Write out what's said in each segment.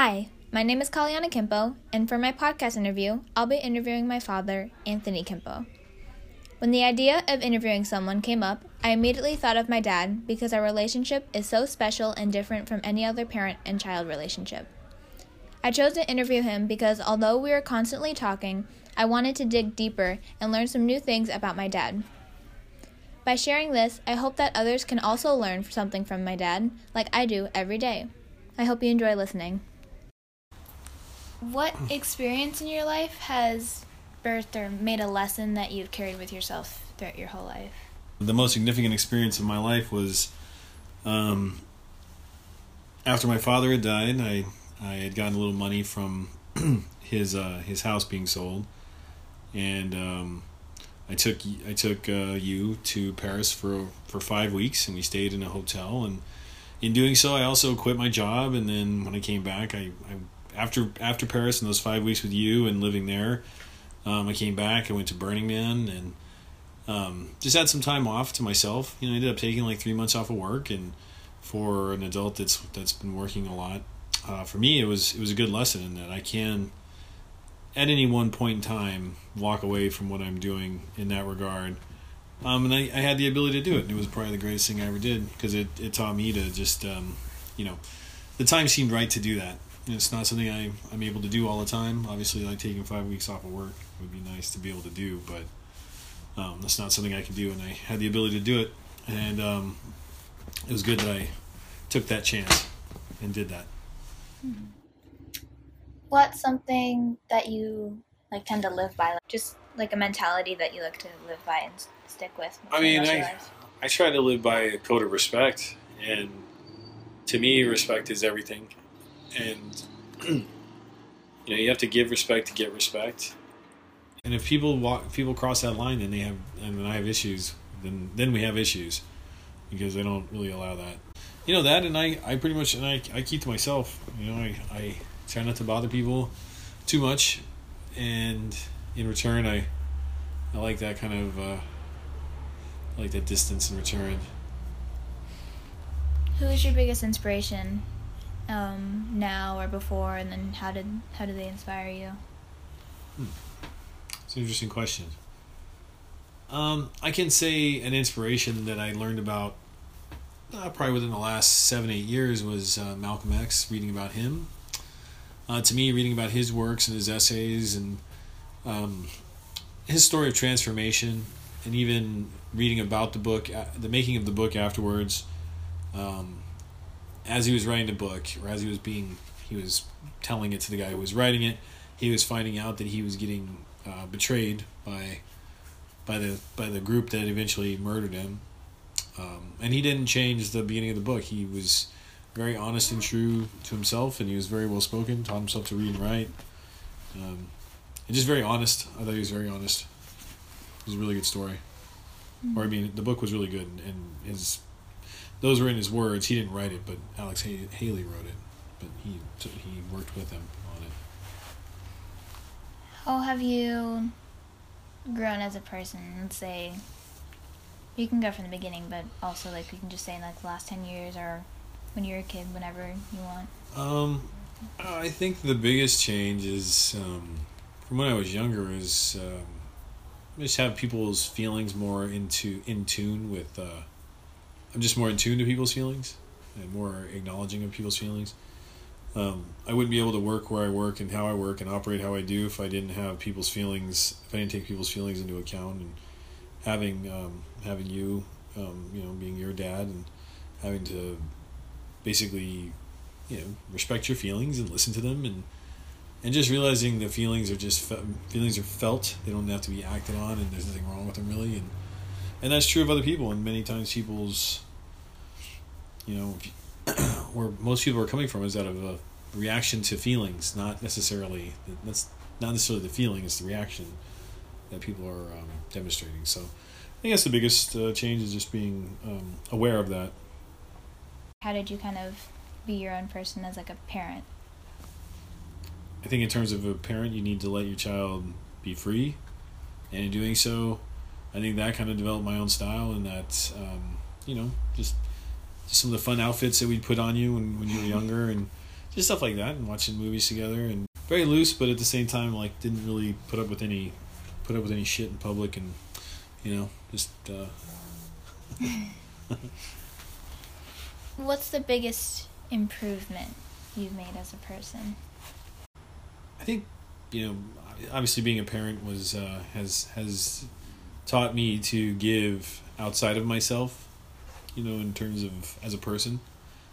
Hi, my name is Kaliana Kimpo, and for my podcast interview, I'll be interviewing my father, Anthony Kimpo. When the idea of interviewing someone came up, I immediately thought of my dad because our relationship is so special and different from any other parent and child relationship. I chose to interview him because although we were constantly talking, I wanted to dig deeper and learn some new things about my dad. By sharing this, I hope that others can also learn something from my dad, like I do every day. I hope you enjoy listening. What experience in your life has birthed or made a lesson that you've carried with yourself throughout your whole life? The most significant experience of my life was um, after my father had died. I I had gotten a little money from his uh, his house being sold, and um, I took I took uh, you to Paris for for five weeks, and we stayed in a hotel. And in doing so, I also quit my job. And then when I came back, I, I after after Paris and those five weeks with you and living there, um, I came back. I went to Burning Man and um, just had some time off to myself. You know, I ended up taking like three months off of work, and for an adult that's that's been working a lot, uh, for me it was it was a good lesson in that I can at any one point in time walk away from what I'm doing in that regard. Um, and I, I had the ability to do it. And it was probably the greatest thing I ever did because it, it taught me to just, um, you know, the time seemed right to do that. And it's not something I, I'm able to do all the time. Obviously, like taking five weeks off of work would be nice to be able to do, but um, that's not something I can do. And I had the ability to do it. And um, it was good that I took that chance and did that. Mm-hmm. What's something that you like tend to live by? Like, just like a mentality that you look to live by and stick with. I mean, I I try to live by a code of respect, and to me, respect is everything. And you know, you have to give respect to get respect. And if people walk, if people cross that line, then they have, and then I have issues. Then then we have issues because they don't really allow that. You know that, and I I pretty much and I I keep to myself. You know, I I try not to bother people too much, and in return, I I like that kind of uh, I like that distance in return. Who is your biggest inspiration, um, now or before, and then how did how did they inspire you? Hmm. It's an interesting question. Um, I can say an inspiration that I learned about uh, probably within the last seven eight years was uh, Malcolm X. Reading about him, uh, to me, reading about his works and his essays and um, his story of transformation, and even reading about the book, uh, the making of the book afterwards, um, as he was writing the book, or as he was being, he was telling it to the guy who was writing it, he was finding out that he was getting uh, betrayed by by the by the group that eventually murdered him, um, and he didn't change the beginning of the book. He was very honest and true to himself, and he was very well spoken. Taught himself to read and write, um, and just very honest. I thought he was very honest. It was a really good story, or I mean, the book was really good, and his those were in his words. He didn't write it, but Alex Haley wrote it, but he he worked with him on it. How have you grown as a person? Let's say you can go from the beginning, but also like you can just say in like the last ten years or when you were a kid, whenever you want? Um, I think the biggest change is um, from when I was younger is um, just have people's feelings more into in tune with. Uh, I'm just more in tune to people's feelings and more acknowledging of people's feelings. Um, I wouldn't be able to work where I work and how I work and operate how I do if I didn't have people's feelings. If I didn't take people's feelings into account and having um, having you, um, you know, being your dad and having to basically, you know, respect your feelings and listen to them and and just realizing the feelings are just fe- feelings are felt. They don't have to be acted on, and there's nothing wrong with them really. And and that's true of other people. And many times people's, you know, where most people are coming from is out of a reaction to feelings, not necessarily that's not necessarily the feeling; it's the reaction that people are um, demonstrating. So, I think that's the biggest uh, change is just being um, aware of that how did you kind of be your own person as like a parent? I think in terms of a parent, you need to let your child be free, and in doing so, I think that kind of developed my own style, and that um, you know just, just some of the fun outfits that we'd put on you when, when you were younger, and just stuff like that, and watching movies together, and very loose, but at the same time, like didn't really put up with any put up with any shit in public, and you know, just. Uh, What's the biggest improvement you've made as a person? I think you know, obviously being a parent was uh, has has taught me to give outside of myself, you know, in terms of as a person.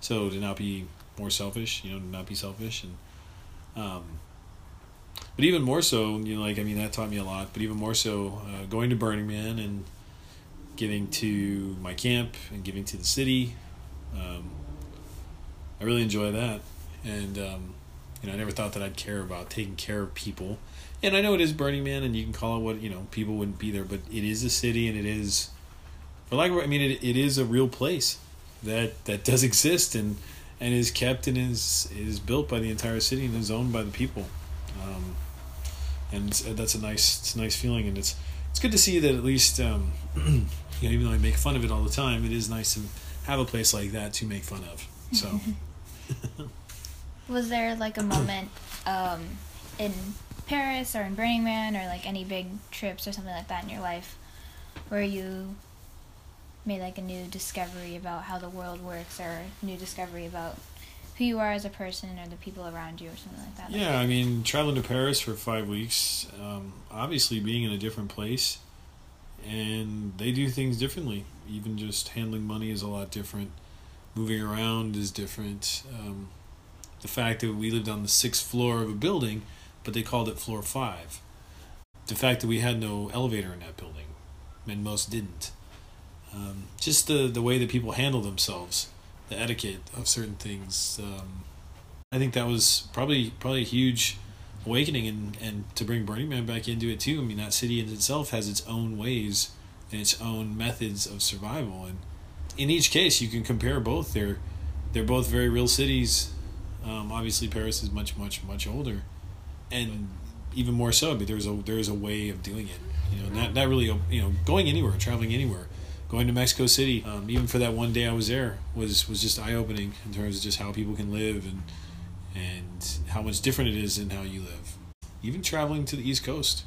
So to not be more selfish, you know, to not be selfish, and um, but even more so, you know, like I mean, that taught me a lot. But even more so, uh, going to Burning Man and giving to my camp and giving to the city. Um, I really enjoy that, and um, you know, I never thought that I'd care about taking care of people. And I know it is Burning Man, and you can call it what you know. People wouldn't be there, but it is a city, and it is, for like, I mean, it, it is a real place that that does exist and and is kept and is is built by the entire city and is owned by the people. Um, and that's a nice it's a nice feeling, and it's it's good to see that at least um, you know, even though I make fun of it all the time, it is nice to have a place like that to make fun of. So. Was there like a moment um, in Paris or in Burning Man or like any big trips or something like that in your life where you made like a new discovery about how the world works or new discovery about who you are as a person or the people around you or something like that? Yeah, I mean, traveling to Paris for five weeks, um, obviously being in a different place, and they do things differently. Even just handling money is a lot different. Moving around is different. Um, the fact that we lived on the sixth floor of a building, but they called it floor five. The fact that we had no elevator in that building, and most didn't. Um, just the, the way that people handle themselves, the etiquette of certain things. Um, I think that was probably probably a huge awakening, and, and to bring Burning Man back into it too. I mean, that city in itself has its own ways and its own methods of survival, and in each case, you can compare both. They're they're both very real cities um, obviously, Paris is much, much, much older, and even more so. But there's a there's a way of doing it. You know, not not really you know going anywhere, traveling anywhere, going to Mexico City. Um, even for that one day I was there was was just eye opening in terms of just how people can live and and how much different it is in how you live. Even traveling to the East Coast,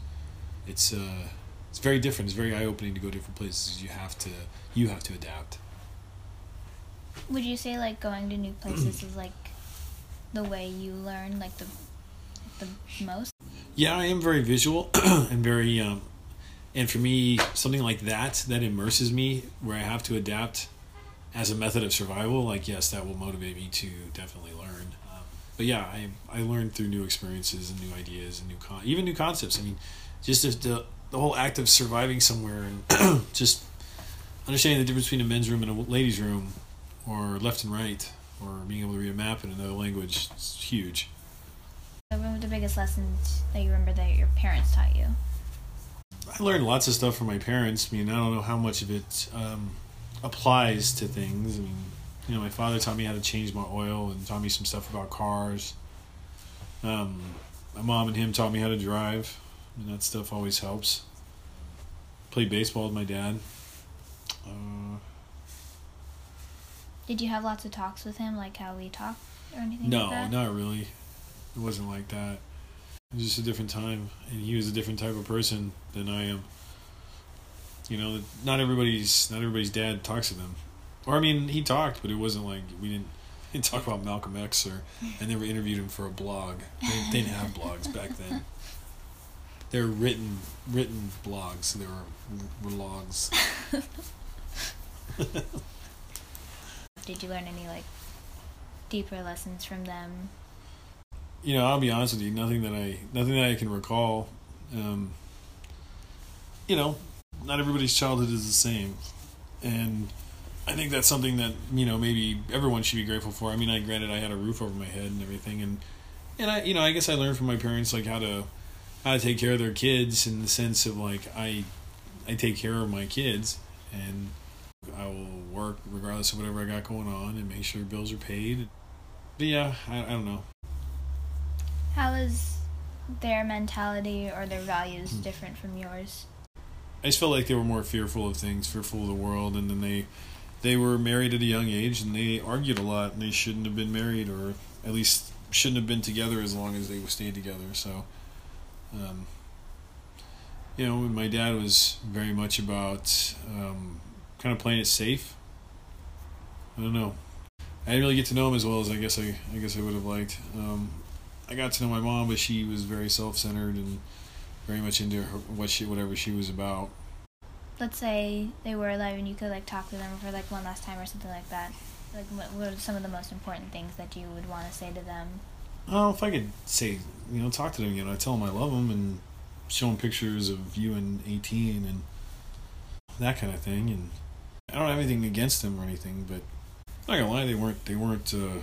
it's uh it's very different. It's very eye opening to go different places. You have to you have to adapt. Would you say like going to new places is like the way you learn like the the most? Yeah, I am very visual and very um, and for me something like that that immerses me where I have to adapt as a method of survival. Like yes, that will motivate me to definitely learn. Um, but yeah, I I learned through new experiences and new ideas and new con even new concepts. I mean, just the the whole act of surviving somewhere and just understanding the difference between a men's room and a ladies' room or left and right or being able to read a map in another language is huge. What were the biggest lessons that you remember that your parents taught you? I learned lots of stuff from my parents. I mean, I don't know how much of it um, applies to things. I mean, you know, my father taught me how to change my oil and taught me some stuff about cars. Um, my mom and him taught me how to drive, and that stuff always helps. Played baseball with my dad. Uh, did you have lots of talks with him, like how we talk or anything? No, like not really. It wasn't like that. It was just a different time, and he was a different type of person than I am. You know, not everybody's not everybody's dad talks to them, or I mean, he talked, but it wasn't like we didn't, didn't talk about Malcolm X or I never interviewed him for a blog. They, didn't have blogs back then. They were written written blogs. They were, were logs. Did you learn any like deeper lessons from them? You know, I'll be honest with you. Nothing that I nothing that I can recall. Um, you know, not everybody's childhood is the same, and I think that's something that you know maybe everyone should be grateful for. I mean, I granted I had a roof over my head and everything, and and I you know I guess I learned from my parents like how to how to take care of their kids in the sense of like I I take care of my kids and I will work regardless of whatever I got going on and make sure bills are paid. But yeah, I, I don't know. How is their mentality or their values hmm. different from yours? I just felt like they were more fearful of things, fearful of the world, and then they they were married at a young age and they argued a lot and they shouldn't have been married or at least shouldn't have been together as long as they stayed together. So, um, you know, my dad was very much about um, kind of playing it safe. I don't know. I didn't really get to know him as well as I guess I, I guess I would have liked. Um, I got to know my mom, but she was very self-centered and very much into her, what she whatever she was about. Let's say they were alive and you could like talk to them for like one last time or something like that. Like, what, what are some of the most important things that you would want to say to them? Oh, if I could say, you know, talk to them again, I tell them I love them and show them pictures of you and 18 and that kind of thing. And I don't have anything against them or anything, but I'm not gonna lie, they weren't they weren't uh,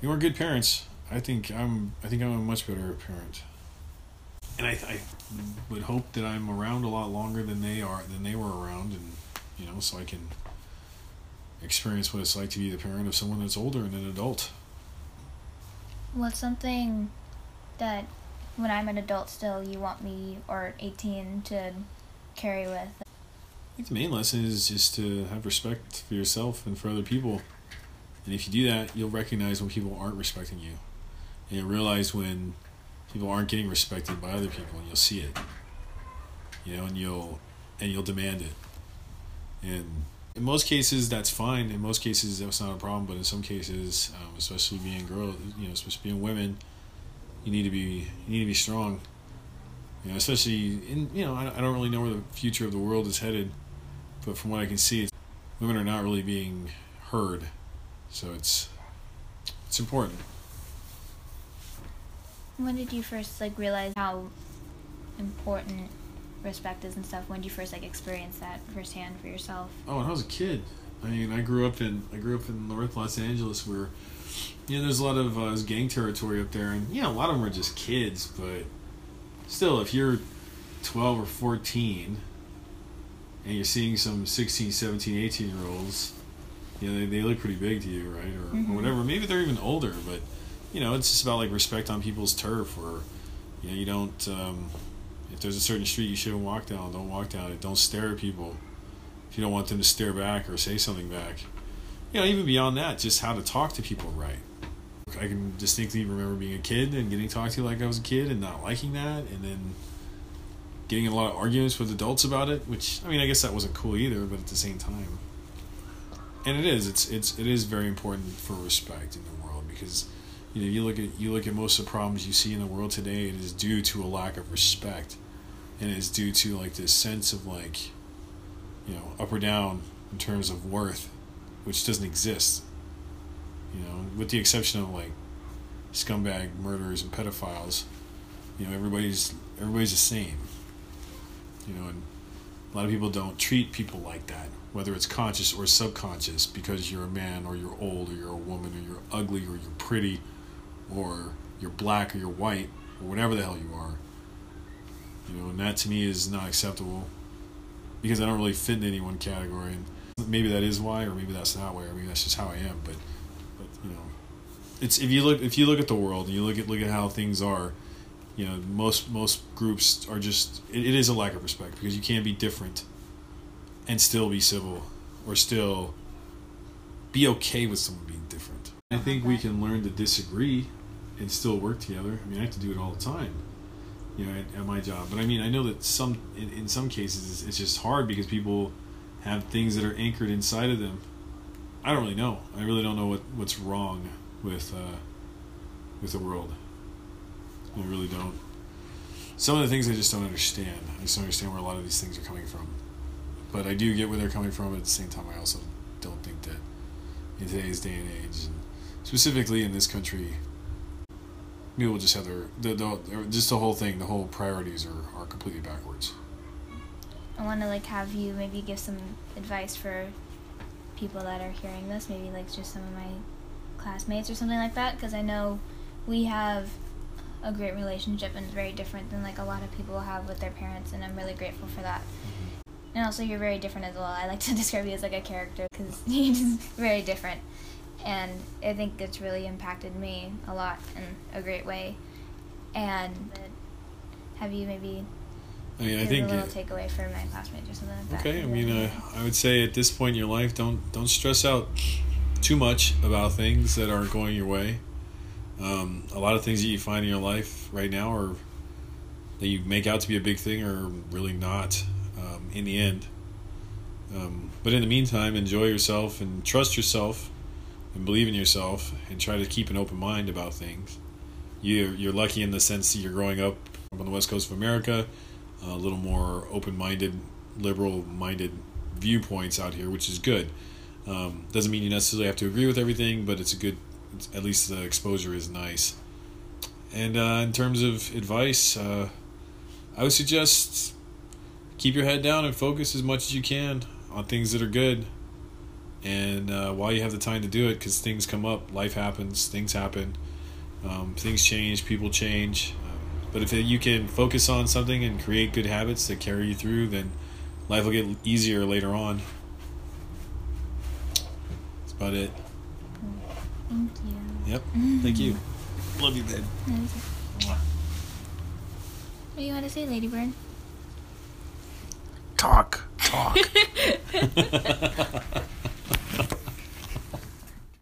they weren't good parents. I think I'm I think I'm a much better parent, and I, I would hope that I'm around a lot longer than they are than they were around, and you know, so I can experience what it's like to be the parent of someone that's older and an adult. What's something that when I'm an adult still you want me or 18 to carry with? I think the main lesson is just to have respect for yourself and for other people. And if you do that, you'll recognize when people aren't respecting you. And realize when people aren't getting respected by other people and you'll see it. You know, and you'll and you'll demand it. And in most cases that's fine. In most cases that's not a problem, but in some cases, um, especially being girls, you know, especially being women, you need to be you need to be strong. You know, especially in you know, I, I don't really know where the future of the world is headed, but from what I can see, women are not really being heard, so it's it's important. When did you first like realize how important respect is and stuff? When did you first like experience that firsthand for yourself? Oh, when I was a kid. I mean, I grew up in I grew up in North Los Angeles, where you know there's a lot of uh, gang territory up there, and yeah, a lot of them are just kids, but still, if you're 12 or 14 and you're seeing some 16, 17, 18 year olds, you know, they, they look pretty big to you, right? Or, Mhm. or whatever. Maybe they're even older, but, you know, it's just about like respect on people's turf or, you know, you don't, um, if there's a certain street you shouldn't walk down, don't walk down it. Don't stare at people if you don't want them to stare back or say something back. You know, even beyond that, just how to talk to people right. I can distinctly remember being a kid and getting talked to like I was a kid and not liking that, and then getting a lot of arguments with adults about it. Which I mean, I guess that wasn't cool either, but at the same time, and it is. It's it's it is very important for respect in the world because you know you look at you look at most of the problems you see in the world today. It is due to a lack of respect, and it is due to like this sense of like, you know, up or down in terms of worth, which doesn't exist. You know, with the exception of like scumbag murderers and pedophiles, you know, everybody's everybody's the same. You know, and a lot of people don't treat people like that, whether it's conscious or subconscious, because you're a man or you're old or you're a woman or you're ugly or you're pretty or you're black or you're white or whatever the hell you are. You know, and that to me is not acceptable because I don't really fit in any one category. And maybe that is why, or maybe that's not why, or maybe that's just how I am. But, but you know, it's if you look if you look at the world and you look at look at how things are, you know, most most groups are just it, it is a lack of respect because you can't be different and still be civil or still be okay with someone being different. I think we can learn to disagree and still work together. I mean, I have to do it all the time, you know, at, at my job. But I mean, I know that some in, in some cases it's, it's just hard because people have things that are anchored inside of them. I don't really know. I really don't know what, what's wrong with uh, with the world. I really don't. Some of the things I just don't understand. I just don't understand where a lot of these things are coming from. But I do get where they're coming from. At the same time, I also don't think that in today's day and age, and specifically in this country, people just have their the, the just the whole thing. The whole priorities are, are completely backwards. I want to like have you maybe give some advice for people that are hearing this, maybe like just some of my classmates or something like that, because I know we have a great relationship and it's very different than like a lot of people have with their parents, and I'm really grateful for that. Mm-hmm. And also, you're very different as well. I like to describe you as like a character because you're just very different, and I think it's really impacted me a lot in a great way. And have you maybe I mean, I think. a little takeaway for my classmates or something like that. Okay, I mean, uh, I would say at this point in your life, don't don't stress out too much about things that aren't going your way. Um, a lot of things that you find in your life right now are that you make out to be a big thing are really not um, in the end. Um, but in the meantime, enjoy yourself and trust yourself and believe in yourself and try to keep an open mind about things. You're, you're lucky in the sense that you're growing up on the west coast of America, a little more open minded, liberal minded viewpoints out here, which is good. Um, doesn't mean you necessarily have to agree with everything, but it's a good, it's, at least the exposure is nice. And uh, in terms of advice, uh, I would suggest keep your head down and focus as much as you can on things that are good. And uh, while you have the time to do it, because things come up, life happens, things happen, um, things change, people change. Uh, but if you can focus on something and create good habits that carry you through, then life will get easier later on. That's about it. Thank you. Yep. Thank you. Love you, babe. What do you want to say, Ladybird? Talk. Talk.